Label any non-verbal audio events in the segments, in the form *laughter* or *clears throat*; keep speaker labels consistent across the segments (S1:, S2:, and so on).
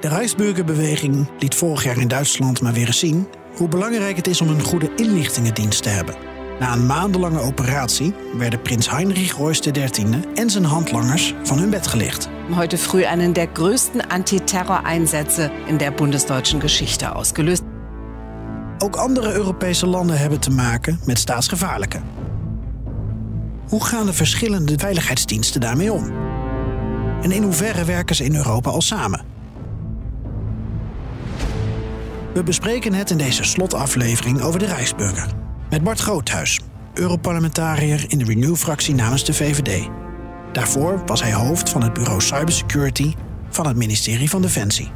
S1: De Reichsbürgerbeweging liet vorig jaar in Duitsland maar weer eens zien hoe belangrijk het is om een goede inlichtingendienst te hebben. Na een maandenlange operatie werden prins Heinrich Royce XIII en zijn handlangers van hun bed gelicht.
S2: Heute früh einen der größten Antiterror-Einsätze in der bundesdeutschen Geschichte ausgelöst.
S1: Ook andere Europese landen hebben te maken met staatsgevaarlijke. Hoe gaan de verschillende veiligheidsdiensten daarmee om? En in hoeverre werken ze in Europa al samen? We bespreken het in deze slotaflevering over de Rijksburger. Met Bart Groothuis, Europarlementariër in de Renew-fractie namens de VVD. Daarvoor was hij hoofd van het bureau Cybersecurity van het ministerie van Defensie.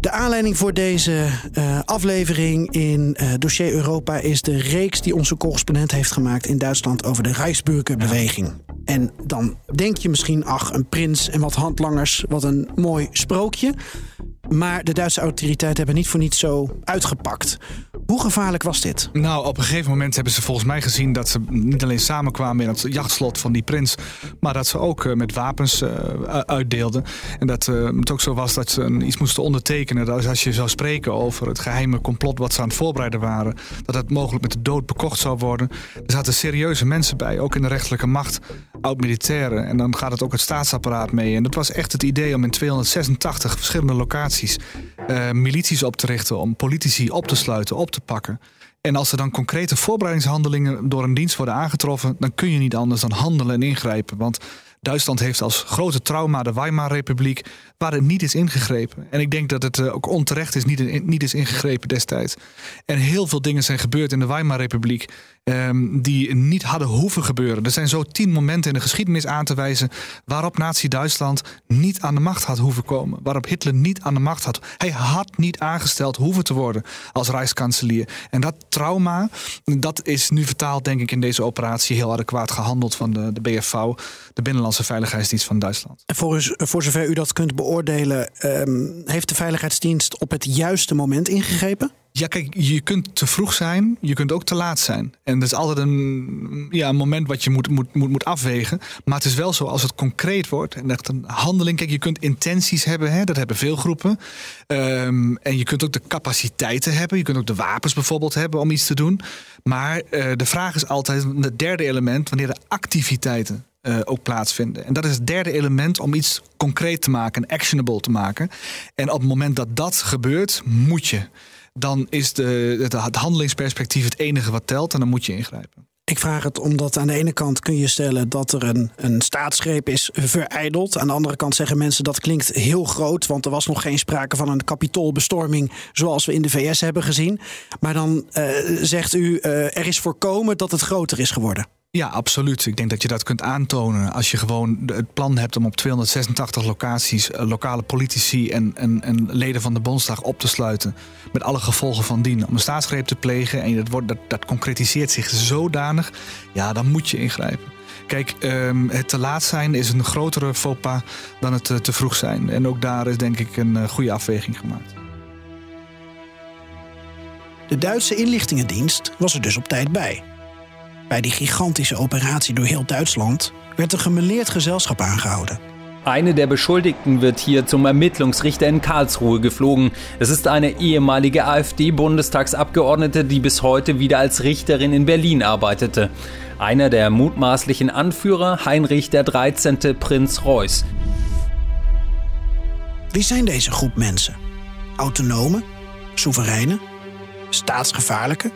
S1: De aanleiding voor deze uh, aflevering in uh, Dossier Europa is de reeks die onze correspondent heeft gemaakt in Duitsland over de Rijksburgerbeweging. En dan denk je misschien, ach, een prins en wat handlangers, wat een mooi sprookje. Maar de Duitse autoriteiten hebben niet voor niets zo uitgepakt. Hoe gevaarlijk was dit?
S3: Nou, op een gegeven moment hebben ze volgens mij gezien dat ze niet alleen samenkwamen in het jachtslot van die prins, maar dat ze ook eh, met wapens uh, uitdeelden. En dat uh, het ook zo was dat ze iets moesten ondertekenen. Dat als je zou spreken over het geheime complot wat ze aan het voorbereiden waren, dat het mogelijk met de dood bekocht zou worden. Er zaten serieuze mensen bij, ook in de rechterlijke macht, oud-militairen. En dan gaat het ook het staatsapparaat mee. En dat was echt het idee om in 286 verschillende locaties milities op te richten, om politici op te sluiten, op te pakken. En als er dan concrete voorbereidingshandelingen door een dienst worden aangetroffen, dan kun je niet anders dan handelen en ingrijpen. Want Duitsland heeft als grote trauma de Weimar-republiek, waar het niet is ingegrepen. En ik denk dat het eh, ook onterecht is, niet, niet is ingegrepen destijds. En heel veel dingen zijn gebeurd in de Weimar-republiek um, die niet hadden hoeven gebeuren. Er zijn zo tien momenten in de geschiedenis aan te wijzen waarop Nazi-Duitsland niet aan de macht had hoeven komen. Waarop Hitler niet aan de macht had. Hij had niet aangesteld hoeven te worden als Rijkskanselier. En dat trauma, dat is nu vertaald denk ik in deze operatie heel adequaat gehandeld van de, de BFV, de Binnenlandse Veiligheidsdienst van Duitsland.
S1: Voor, voor zover u dat kunt beoordelen, um, heeft de Veiligheidsdienst op het juiste moment ingegrepen?
S3: Ja, kijk, je kunt te vroeg zijn, je kunt ook te laat zijn. En dat is altijd een, ja, een moment wat je moet, moet, moet, moet afwegen. Maar het is wel zo, als het concreet wordt en echt een handeling. Kijk, je kunt intenties hebben, hè, dat hebben veel groepen. Um, en je kunt ook de capaciteiten hebben. Je kunt ook de wapens bijvoorbeeld hebben om iets te doen. Maar uh, de vraag is altijd, het derde element, wanneer de activiteiten uh, ook plaatsvinden. En dat is het derde element om iets concreet te maken, actionable te maken. En op het moment dat dat gebeurt, moet je dan is de, het handelingsperspectief het enige wat telt en dan moet je ingrijpen.
S1: Ik vraag het omdat aan de ene kant kun je stellen dat er een, een staatsgreep is verijdeld. Aan de andere kant zeggen mensen dat klinkt heel groot, want er was nog geen sprake van een kapitoolbestorming zoals we in de VS hebben gezien. Maar dan uh, zegt u uh, er is voorkomen dat het groter is geworden.
S3: Ja, absoluut. Ik denk dat je dat kunt aantonen als je gewoon het plan hebt om op 286 locaties eh, lokale politici en, en, en, leden van de Bondsdag op te sluiten. Met alle gevolgen van dien. Om een staatsgreep te plegen en dat, wordt, dat, dat concretiseert zich zodanig. Ja, dan moet je ingrijpen. Kijk, um, het te laat zijn is een grotere faux pas dan het te, eh, te vroeg zijn. En ook daar is denk ik een uh, goede afweging gemaakt.
S1: De Duitse inlichtingendienst was er dus op tijd bij. Bij die gigantische operatie door heel Duitsland werd een gemeleerd gezelschap aangehouden.
S4: Eine der Beschuldigten wird hier zum Ermittlungsrichter in Karlsruhe geflogen. Es ist eine ehemalige AfD-Bundestagsabgeordnete, die bis heute wieder als Richterin in Berlin arbeitete. Einer der mutmaßlichen Anführer, Heinrich der 13. Prinz Reuß.
S1: Wie zijn deze groep mensen? Autonome? Soevereine? Staatsgevaarlijke?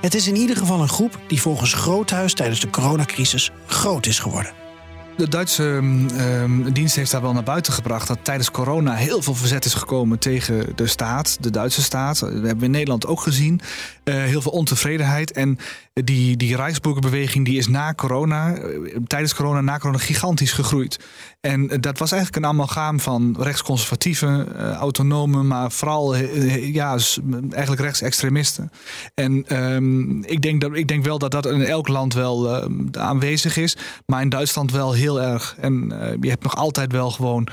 S1: Het is in ieder geval een groep die volgens Groothuis tijdens de coronacrisis groot is geworden.
S3: De Duitse um, dienst heeft daar wel naar buiten gebracht dat tijdens corona heel veel verzet is gekomen tegen de staat, de Duitse staat. Dat hebben we in Nederland ook gezien. Uh, heel veel ontevredenheid. En die, die Rijksburgerbeweging die is na corona, eh, tijdens corona, na corona gigantisch gegroeid. En dat was eigenlijk een amalgaam van rechtsconservatieven, autonomen, maar vooral ja, eigenlijk rechtsextremisten. En um, ik, denk dat, ik denk wel dat dat in elk land wel aanwezig is, maar in Duitsland wel heel erg. En uh, je hebt nog altijd wel gewoon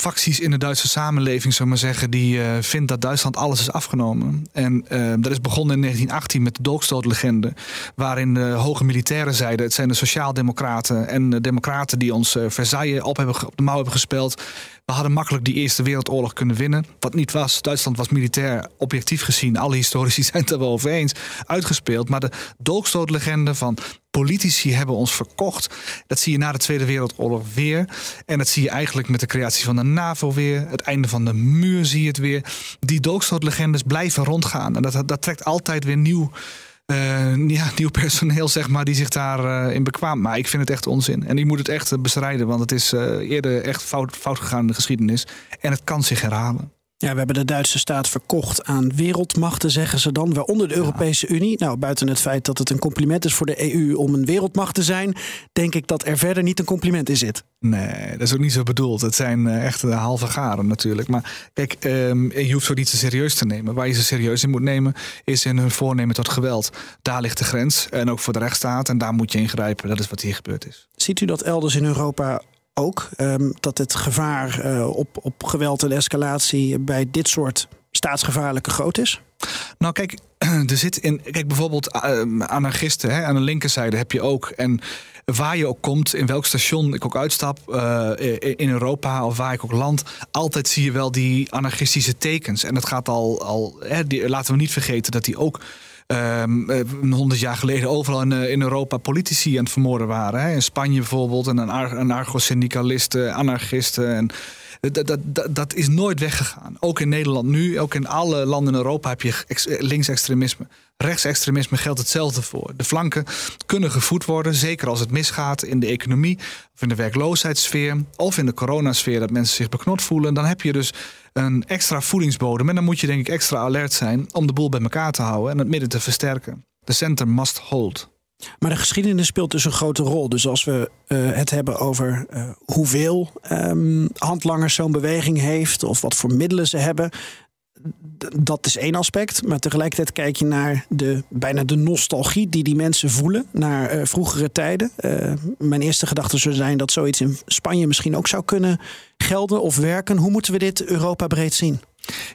S3: facties in de Duitse samenleving, zullen maar zeggen, die uh, vindt dat Duitsland alles is afgenomen. En uh, dat is begonnen in 1918 met de dolkstootlegende, waarin de hoge militairen zeiden: het zijn de sociaaldemocraten en de democraten die ons uh, Versailles op, hebben, op de mouw hebben gespeeld. We hadden makkelijk die Eerste Wereldoorlog kunnen winnen. Wat niet was. Duitsland was militair objectief gezien, alle historici *laughs* zijn het er wel over eens, uitgespeeld. Maar de dolkstootlegende van politici hebben ons verkocht. Dat zie je na de Tweede Wereldoorlog weer. En dat zie je eigenlijk met de creatie van de NAVO weer. Het einde van de muur zie je het weer. Die dolkstootlegendes blijven rondgaan. En dat, dat trekt altijd weer nieuw uh, ja, *laughs* nieuw personeel, zeg maar, die zich daarin uh, in bekwaam. Maar ik vind het echt onzin. En die moet het echt uh, bestrijden, want het is eerder echt fout, fout gegaan in de geschiedenis. En het kan zich herhalen.
S1: Ja, we hebben de Duitse staat verkocht aan wereldmachten, zeggen ze dan, waaronder de Europese ja. Unie. Nou, buiten het feit dat het een compliment is voor de EU om een wereldmacht te zijn, denk ik dat er verder niet een compliment in zit.
S3: Nee, dat is ook niet zo bedoeld. Het zijn uh, echt halve garen natuurlijk. Maar kijk, um, je hoeft zo niet te serieus te nemen. Waar je ze serieus in moet nemen, is in hun voornemen tot geweld. Daar ligt de grens. En ook voor de rechtsstaat. En daar moet je ingrijpen. Dat is wat hier gebeurd is.
S1: Ziet u dat elders in Europa ook. Um, dat het gevaar uh, op, op geweld en escalatie bij dit soort staatsgevaarlijke groot is?
S3: Nou, kijk, *clears throat* er zit in. Kijk, bijvoorbeeld uh, anarchisten hè, aan de linkerzijde heb je ook. En waar je ook komt, in welk station ik ook uitstap uh, in Europa of waar ik ook land, altijd zie je wel die anarchistische tekens. En dat gaat al, al hè, die, laten we niet vergeten dat die ook um, 100 eh, jaar geleden overal in, in, Europa politici aan het vermoorden waren. Hè? In Spanje bijvoorbeeld, en anarcho-syndicalisten, anarchisten. En dat, dat, dat, dat, is nooit weggegaan. Ook in Nederland nu, ook in alle landen in Europa heb je linksextremisme. Rechtsextremisme geldt hetzelfde voor. De flanken kunnen gevoed worden, zeker als het misgaat in de economie of in de werkloosheidssfeer of in de coronasfeer dat mensen zich beknot voelen. Dan heb je dus een extra voedingsbodem en dan moet je denk ik extra alert zijn om de boel bij elkaar te houden en het midden te versterken. De center must hold.
S1: Maar de geschiedenis speelt dus een grote rol. Dus als we uh, het hebben over uh, hoeveel um, handlangers zo'n beweging heeft of wat voor middelen ze hebben, dat is één aspect. Maar tegelijkertijd kijk je naar de, bijna de nostalgie die die mensen voelen naar uh, vroegere tijden. Uh, mijn eerste gedachte zou zijn dat zoiets in Spanje misschien ook zou kunnen gelden of werken. Hoe moeten we dit Europa breed zien?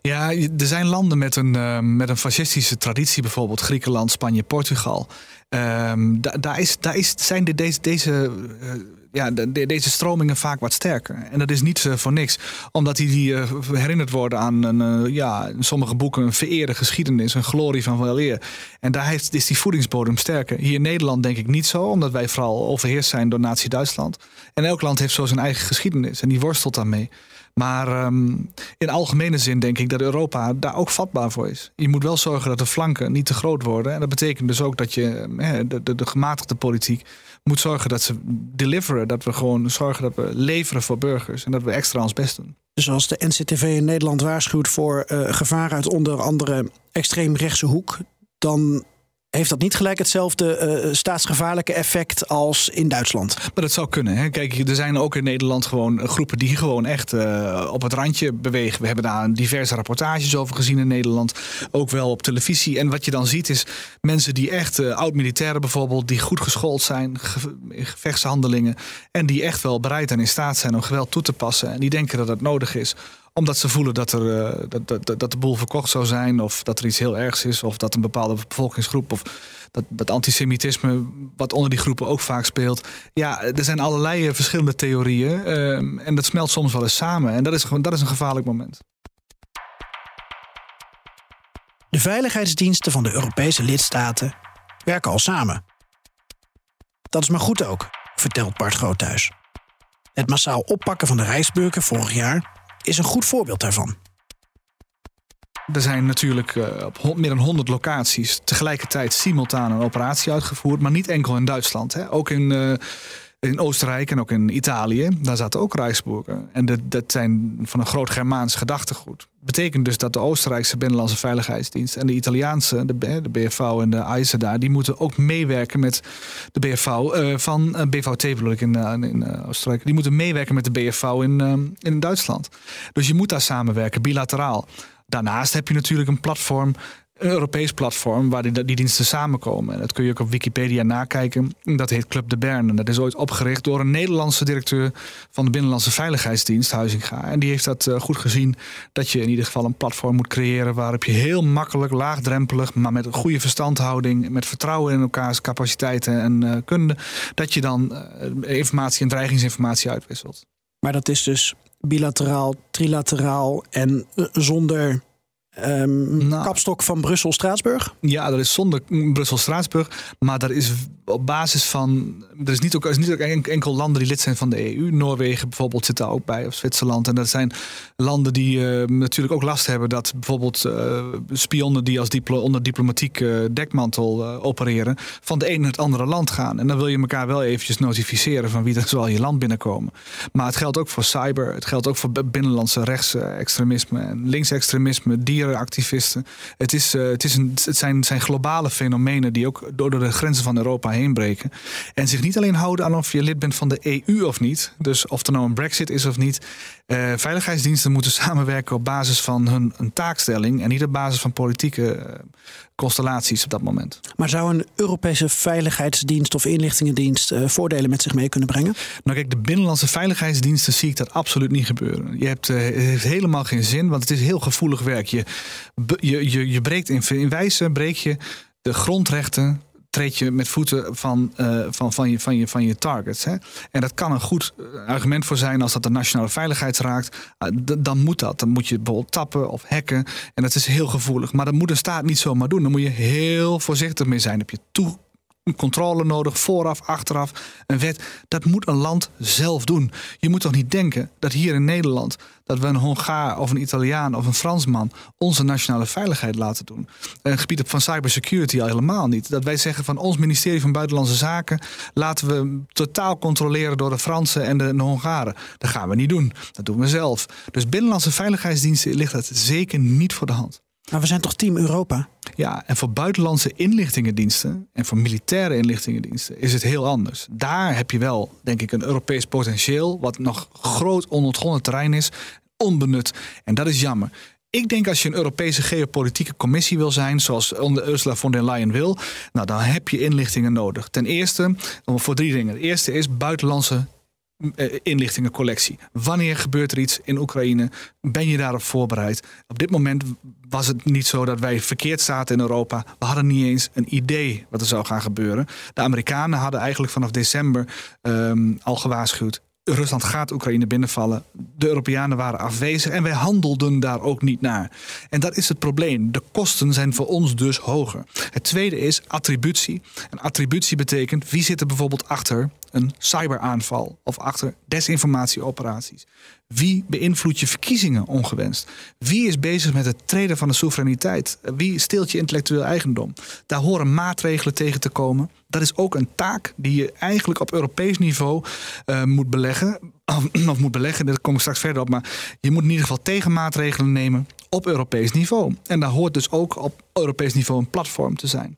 S3: Ja, er zijn landen met een, uh, met een fascistische traditie, bijvoorbeeld Griekenland, Spanje, Portugal. Da, daar, is, daar is, zijn de, deze, deze uh, ja, de, deze stromingen vaak wat sterker. En dat is niet uh, voor niks. Omdat die, die uh, herinnerd worden aan een, uh, ja, in sommige boeken een vereerde geschiedenis, een glorie van weleer. En daar heeft, is die voedingsbodem sterker. Hier in Nederland denk ik niet zo, omdat wij vooral overheerst zijn door Nazi-Duitsland. En elk land heeft zo zijn eigen geschiedenis en die worstelt daarmee. Maar um, in algemene zin denk ik dat Europa daar ook vatbaar voor is. Je moet wel zorgen dat de flanken niet te groot worden. En dat betekent dus ook dat je de, de, de gematigde politiek moet zorgen dat ze deliveren. Dat we gewoon zorgen dat we leveren voor burgers. En dat we extra ons best doen.
S1: Dus als de NCTV in Nederland waarschuwt voor uh, gevaar uit onder andere extreemrechtse hoek, dan heeft dat niet gelijk hetzelfde uh, staatsgevaarlijke effect als in Duitsland?
S3: Maar dat zou kunnen. Hè? Kijk, er zijn ook in Nederland gewoon groepen die gewoon echt uh, op het randje bewegen. We hebben daar diverse rapportages over gezien in Nederland. Ook wel op televisie. En wat je dan ziet is mensen die echt, oud-militairen bijvoorbeeld, die goed geschoold zijn, ge gevechtshandelingen. En die echt wel bereid en in staat zijn om geweld toe te passen. En die denken dat dat nodig is omdat ze voelen dat, er, uh, dat, dat, dat de boel verkocht zou zijn, of dat er iets heel ergs is, of dat een bepaalde bevolkingsgroep, of dat, antisemitisme, wat onder die groepen ook vaak speelt. Ja, er zijn allerlei verschillende theorieën. Uh, en dat smelt soms wel eens samen. En dat is, dat is een gevaarlijk moment.
S1: De veiligheidsdiensten van de Europese lidstaten werken al samen. Dat is maar goed ook, vertelt Bart Groothuis. Het massaal oppakken van de reisburger vorig jaar is een goed voorbeeld daarvan.
S3: Er zijn natuurlijk uh, op meer dan 100 locaties tegelijkertijd simultaan een operatie uitgevoerd, maar niet enkel in Duitsland. Hè. Ook in, uh, In Oostenrijk en ook in Italië, daar zaten ook Rijksburgen. En dat, dat zijn van een groot Germaans gedachtegoed. Betekent dus dat de Oostenrijkse Binnenlandse Veiligheidsdienst en de Italiaanse, de, BFV en de IJzer daar, die moeten ook meewerken met de BFV uh, van uh, BVT bedoel ik in, uh, in Oostenrijk. Die moeten meewerken met de BFV in, in Duitsland. Dus je moet daar samenwerken, bilateraal. Daarnaast heb je natuurlijk een platform een Europees platform waar die, die diensten samenkomen. En dat kun je ook op Wikipedia nakijken. Dat heet Club de Bern. En dat is ooit opgericht door een Nederlandse directeur van de Binnenlandse Veiligheidsdienst, Huizinga. En die heeft dat uh, goed gezien dat je in ieder geval een platform moet creëren waarop je heel makkelijk, laagdrempelig, maar met een goede verstandhouding, met vertrouwen in elkaars capaciteiten en uh, kunde, dat je dan uh, informatie en dreigingsinformatie uitwisselt.
S1: Maar dat is dus bilateraal, trilateraal en zonder Um, nou, kapstok van Brussel-Straatsburg?
S3: Ja, dat is zonder Brussel-Straatsburg. Maar dat is op basis van. Er is niet ook, is niet ook enkel landen die lid zijn van de EU. Noorwegen bijvoorbeeld zit daar ook bij, of Zwitserland. En dat zijn landen die uh, natuurlijk ook last hebben dat bijvoorbeeld uh, spionnen die als onder diplomatiek uh, dekmantel opereren, van de een naar het andere land gaan. En dan wil je elkaar wel eventjes notificeren van wie er zal je land binnenkomen. Maar het geldt ook voor cyber, het geldt ook voor binnenlandse rechtsextremisme en linksextremisme, dieren activisten. Het, is, het, is een, het zijn, zijn globale fenomenen die ook door de grenzen van Europa heen breken. En zich niet alleen houden aan of je lid bent van de EU of niet. Dus of er nou een brexit is of niet. Uh, veiligheidsdiensten moeten *laughs* samenwerken op basis van hun een taakstelling. En niet op basis van politieke uh, constellaties op dat moment.
S1: Maar zou een Europese veiligheidsdienst of inlichtingendienst uh, voordelen met zich mee kunnen brengen?
S3: Nou kijk, de binnenlandse veiligheidsdiensten zie ik dat absoluut niet gebeuren. Je hebt, het heeft helemaal geen zin, want het is heel gevoelig werk. Je, je, je, je breekt in, in wijze breek je de grondrechten treed je met voeten van, uh, van, van, je, van, je, van je targets. Hè? En dat kan een goed argument voor zijn als dat de nationale veiligheid raakt. Uh, dan moet dat. Dan moet je bijvoorbeeld tappen of hacken. En dat is heel gevoelig. Maar dat moet een staat niet zomaar doen. Dan moet je heel voorzichtig mee zijn. Heb je toe controle nodig, vooraf, achteraf. Een wet, dat moet een land zelf doen. Je moet toch niet denken dat hier in Nederland... dat we een Hongaar of een Italiaan of een Fransman... onze nationale veiligheid laten doen. Een gebied van cybersecurity al helemaal niet. Dat wij zeggen van ons ministerie van Buitenlandse Zaken... laten we totaal controleren door de Fransen en de, de Hongaren. Dat gaan we niet doen. Dat doen we zelf. Dus binnenlandse veiligheidsdiensten ligt dat zeker niet voor de hand.
S1: Maar we zijn toch Team Europa?
S3: Ja, en voor buitenlandse inlichtingendiensten en voor militaire inlichtingendiensten is het heel anders. Daar heb je wel, denk ik, een Europees potentieel, wat nog groot onontgonnen terrein is, onbenut. En dat is jammer. Ik denk als je een Europese geopolitieke commissie wil zijn, zoals Ursula von der Leyen wil, nou, dan heb je inlichtingen nodig. Ten eerste, voor drie dingen. Het eerste is buitenlandse inlichtingencollectie. Wanneer gebeurt er iets in Oekraïne? Ben je daarop voorbereid? Op dit moment was het niet zo dat wij verkeerd zaten in Europa. We hadden niet eens een idee wat er zou gaan gebeuren. De Amerikanen hadden eigenlijk vanaf december um, al gewaarschuwd. Rusland gaat Oekraïne binnenvallen. De Europeanen waren afwezig en wij handelden daar ook niet naar. En dat is het probleem. De kosten zijn voor ons dus hoger. Het tweede is attributie. En attributie betekent wie zit er bijvoorbeeld achter een cyberaanval of achter desinformatieoperaties. Wie beïnvloedt je verkiezingen ongewenst? Wie is bezig met het treden van de soevereiniteit? Wie steelt je intellectueel eigendom? Daar horen maatregelen tegen te komen. Dat is ook een taak die je eigenlijk op Europees niveau uh, moet beleggen. *clears throat* Of moet beleggen, daar kom ik straks verder op. Maar je moet in ieder geval tegenmaatregelen nemen op Europees niveau. En daar hoort dus ook op Europees niveau een platform te zijn.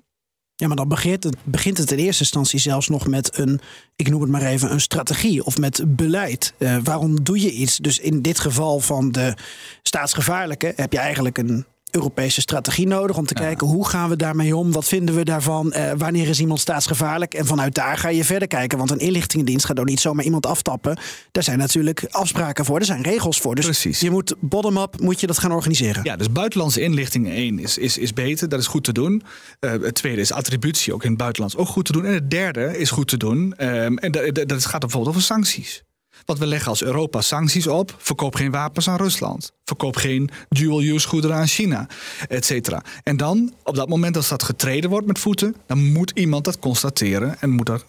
S1: Ja, maar dan begint het, begint het in eerste instantie zelfs nog met een, ik noem het maar even, een strategie of met beleid. Uh, waarom doe je iets? Dus in dit geval van de staatsgevaarlijke heb je eigenlijk een Europese strategie nodig om te kijken hoe gaan we daarmee om, wat vinden we daarvan, uh, wanneer is iemand staatsgevaarlijk en vanuit daar ga je verder kijken. Want een inlichtingendienst gaat ook niet zomaar iemand aftappen. Daar zijn natuurlijk afspraken voor, er zijn regels voor. Dus
S3: Precies.
S1: je moet bottom-up moet je dat gaan organiseren.
S3: Ja, dus buitenlandse inlichting één is, is, is beter, dat is goed te doen. Uh, het tweede is attributie, ook in het buitenland ook goed te doen. En het derde is goed te doen, um, en dat, dat gaat bijvoorbeeld over sancties. Want we leggen als Europa sancties op. Verkoop geen wapens aan Rusland. Verkoop geen dual-use goederen aan China, et cetera. En dan, op dat moment als dat getreden wordt met voeten, dan moet iemand dat constateren en moet er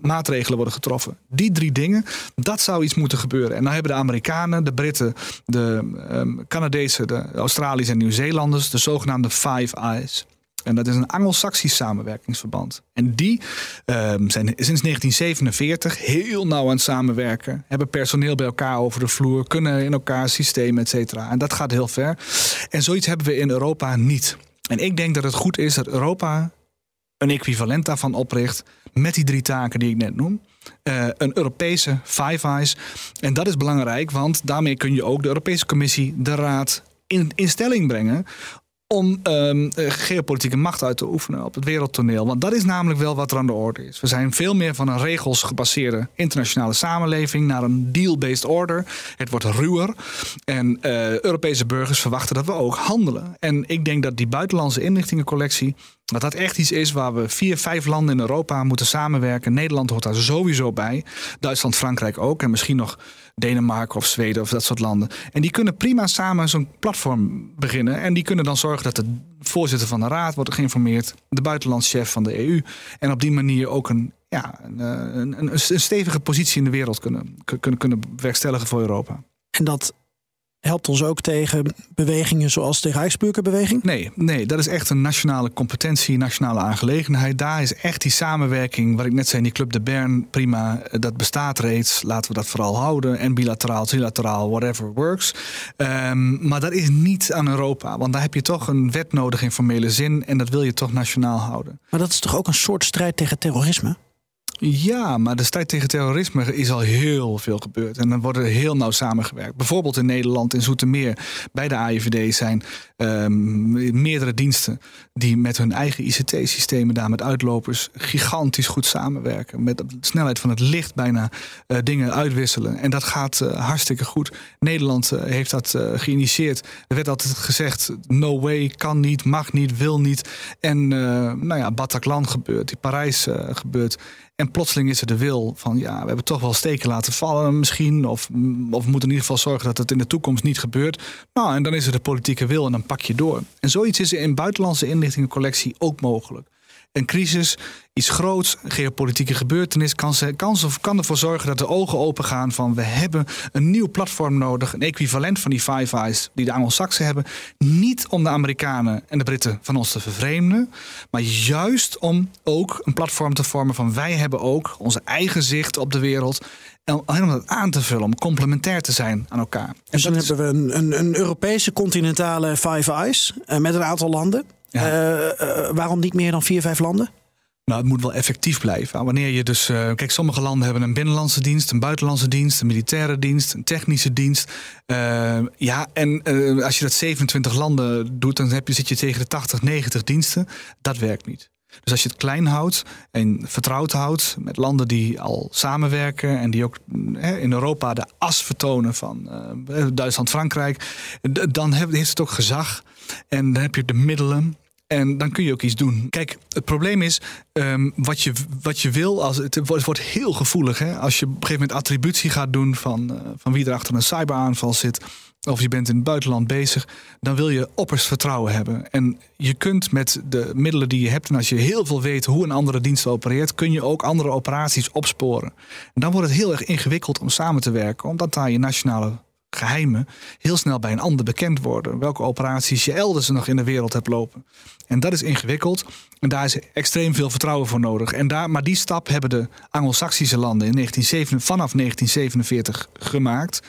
S3: maatregelen worden getroffen. Die drie dingen, dat zou iets moeten gebeuren. En dan hebben de Amerikanen, de Britten, de um, Canadezen, de Australiërs en Nieuw-Zeelanders de zogenaamde Five Eyes. En dat is een Anglo-Saxisch samenwerkingsverband. En die ehm, zijn sinds 1947 heel nauw aan het samenwerken. Hebben personeel bij elkaar over de vloer. Kunnen in elkaar systemen, et cetera. En dat gaat heel ver. En zoiets hebben we in Europa niet. En ik denk dat het goed is dat Europa een equivalent daarvan opricht. Met die drie taken die ik net noem. Uh, een Europese Five Eyes. En dat is belangrijk, want daarmee kun je ook de Europese Commissie, de Raad in, in stelling brengen om um, geopolitieke macht uit te oefenen op het wereldtoneel. Want dat is namelijk wel wat er aan de orde is. We zijn veel meer van een regels gebaseerde internationale samenleving naar een deal-based order. Het wordt ruwer. En uh, Europese burgers verwachten dat we ook handelen. En ik denk dat die buitenlandse inlichtingencollectie dat dat echt iets is waar we vier, vijf landen in Europa moeten samenwerken. Nederland hoort daar sowieso bij. Duitsland, Frankrijk ook. En misschien nog Denemarken of Zweden of dat soort landen. En die kunnen prima samen zo'n platform beginnen. En die kunnen dan zorgen dat de voorzitter van de raad wordt geïnformeerd. De buitenlandschef van de EU. En op die manier ook een, ja, een, een, een, een stevige positie in de wereld kunnen, kunnen, kunnen bewerkstelligen voor Europa.
S1: En dat helpt ons ook tegen bewegingen zoals de Rijksburgerbeweging?
S3: Nee, nee, dat is echt een nationale competentie, nationale aangelegenheid. Daar is echt die samenwerking, wat ik net zei, die Club de Bern, prima, dat bestaat reeds. Laten we dat vooral houden. En bilateraal, trilateraal, whatever works. Um, maar dat is niet aan Europa, want daar heb je toch een wet nodig in formele zin en dat wil je toch nationaal houden.
S1: Maar dat is toch ook een soort strijd tegen terrorisme?
S3: Ja, maar de strijd tegen terrorisme is al heel veel gebeurd. En dan wordt er heel nauw samengewerkt. Bijvoorbeeld in Nederland, in Zoetermeer, bij de AIVD zijn um, meerdere diensten die met hun eigen ICT-systemen daar met uitlopers gigantisch goed samenwerken. Met de snelheid van het licht bijna uh, dingen uitwisselen. En dat gaat uh, hartstikke goed. Nederland uh, heeft dat geïnitieerd. Er werd altijd gezegd: no way, kan niet, mag niet, wil niet. En nou ja, Bataclan gebeurt, in Parijs gebeurt. En plotseling is er de wil van ja, we hebben toch wel steken laten vallen misschien. Of, of we moeten in ieder geval zorgen dat het in de toekomst niet gebeurt. Nou, en dan is er de politieke wil en dan pak je door. En zoiets is er in buitenlandse inlichtingencollectie ook mogelijk. Een crisis, iets groots, geopolitieke gebeurtenis, kan, ze, kan, kan ervoor zorgen dat de ogen open gaan van we hebben een nieuw platform nodig, een equivalent van die Five Eyes die de Anglo-Saxen hebben. Niet om de Amerikanen en de Britten van ons te vervreemden, maar juist om ook een platform te vormen van wij hebben ook onze eigen zicht op de wereld. En om dat aan te vullen, om complementair te zijn aan elkaar. En
S1: dus dan hebben we een, een, een Europese continentale Five Eyes uh, met een aantal landen. Ja. Uh, uh, waarom niet meer dan vier, vijf landen?
S3: Nou, het moet wel effectief blijven. Wanneer je dus. Uh, kijk, sommige landen hebben een binnenlandse dienst, een buitenlandse dienst, een militaire dienst, een technische dienst. Uh, ja, en uh, als je dat 27 landen doet, dan heb je, zit je tegen de 80, 90 diensten. Dat werkt niet. Dus als je het klein houdt en vertrouwd houdt met landen die al samenwerken en die ook hè, in Europa de as vertonen van Duitsland, Frankrijk, dan heeft het ook gezag en dan heb je de middelen. En dan kun je ook iets doen. Kijk, het probleem is, um, wat, je, wat je wil, als, het, wordt, heel gevoelig. Hè? Als je op een gegeven moment attributie gaat doen van, uh, van wie er achter een cyberaanval zit. Of je bent in het buitenland bezig, dan wil je oppers vertrouwen hebben. En je kunt met de middelen die je hebt, en als je heel veel weet hoe een andere dienst opereert, kun je ook andere operaties opsporen. En dan wordt het heel erg ingewikkeld om samen te werken, omdat daar je nationale geheimen heel snel bij een ander bekend worden. Welke operaties je elders nog in de wereld hebt lopen. En dat is ingewikkeld. En daar is extreem veel vertrouwen voor nodig. En daar, maar die stap hebben de Anglo-Saxische landen in 1947, vanaf 1947 gemaakt.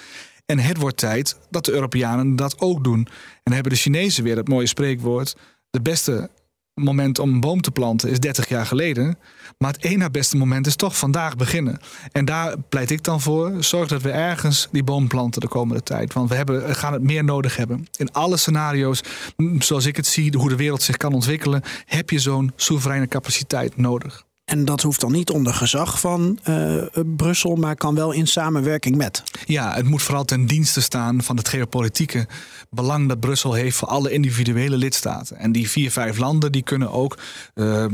S3: En het wordt tijd dat de Europeanen dat ook doen. En hebben de Chinezen weer het mooie spreekwoord. De beste moment om een boom te planten is 30 jaar geleden. Maar het na beste moment is toch vandaag beginnen. En daar pleit ik dan voor. Zorg dat we ergens die boom planten de komende tijd. Want we hebben, gaan het meer nodig hebben. In alle scenario's, zoals ik het zie, hoe de wereld zich kan ontwikkelen, heb je zo'n soevereine capaciteit nodig.
S1: En dat hoeft dan niet onder gezag van uh, Brussel, maar kan wel in samenwerking met.
S3: Ja, het moet vooral ten dienste staan van het geopolitieke belang dat Brussel heeft voor alle individuele lidstaten. En die vier, vijf landen die kunnen ook uh,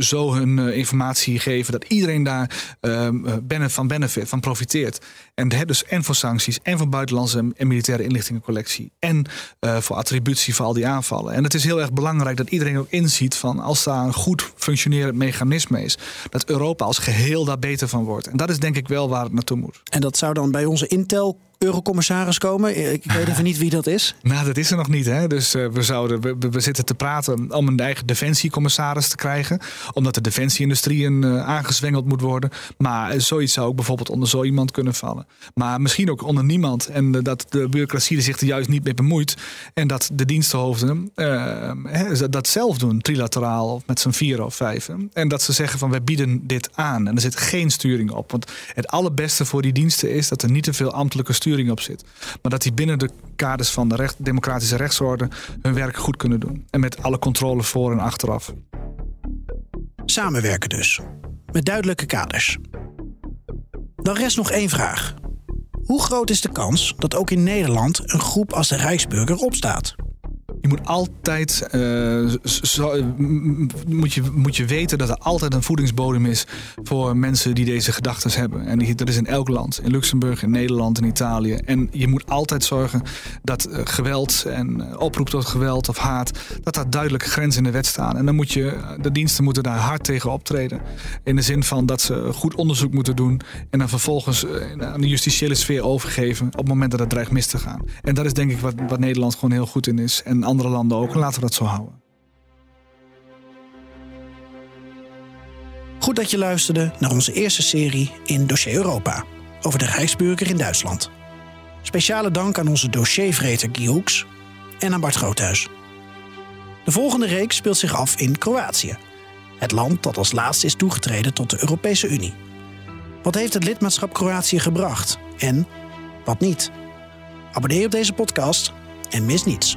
S3: zo hun uh, informatie geven dat iedereen daar ehm, van benefit, van profiteert. En dus en voor sancties, en voor buitenlandse en militaire inlichtingencollectie. En voor attributie voor al die aanvallen. En het is heel erg belangrijk dat iedereen ook inziet van als daar een goed functionerend mechanisme is dat Europa als geheel daar beter van wordt. En dat is denk ik wel waar het naartoe moet.
S1: En dat zou dan bij onze Intel eurocommissaris komen. Ik weet even niet wie dat is. *laughs*
S3: Nou, dat is er nog niet. Hè? Dus uh, we, zouden, we, zitten te praten om een eigen defensiecommissaris te krijgen. Omdat de defensieindustrie uh, aangezwengeld moet worden. Maar zoiets zou ook bijvoorbeeld onder zo iemand kunnen vallen. Maar misschien ook onder niemand. En dat de bureaucratie zich er juist niet mee bemoeit. En dat de dienstenhoofden dat zelf doen, trilateraal of met z'n vier of vijf. En dat ze zeggen van wij bieden dit aan. En er zit geen sturing op. Want het allerbeste voor die diensten is dat er niet te veel ambtelijke sturing op zit. Maar dat die binnen de kaders van de recht, democratische rechtsorde hun werk goed kunnen doen. En met alle controle voor en achteraf.
S1: Samenwerken dus. Met duidelijke kaders. Dan rest nog één vraag. Hoe groot is de kans dat ook in Nederland een groep als de Rijksburger opstaat?
S3: Je moet altijd uh, zo, moet je, moet je weten dat er altijd een voedingsbodem is voor mensen die deze gedachten hebben. En dat is in elk land. In Luxemburg, in Nederland, in Italië. En je moet altijd zorgen dat uh, geweld en oproep tot geweld of haat, dat daar duidelijke grenzen in de wet staan. En dan moet je, de diensten moeten daar hard tegen optreden. In de zin van dat ze goed onderzoek moeten doen en dan vervolgens aan de justitiële sfeer overgeven op het moment dat het dreigt mis te gaan. En dat is denk ik wat, wat Nederland gewoon heel goed in is. En andere landen ook. En laten we dat zo houden.
S1: Goed dat je luisterde naar onze eerste serie in Dossier Europa over de Rijksburger in Duitsland. Speciale dank aan onze dossiervreter Guy Hoeks en aan Bart Groothuis. De volgende reeks speelt zich af in Kroatië, het land dat als laatste is toegetreden tot de Europese Unie. Wat heeft het lidmaatschap Kroatië gebracht en wat niet? Abonneer op deze podcast en mis niets.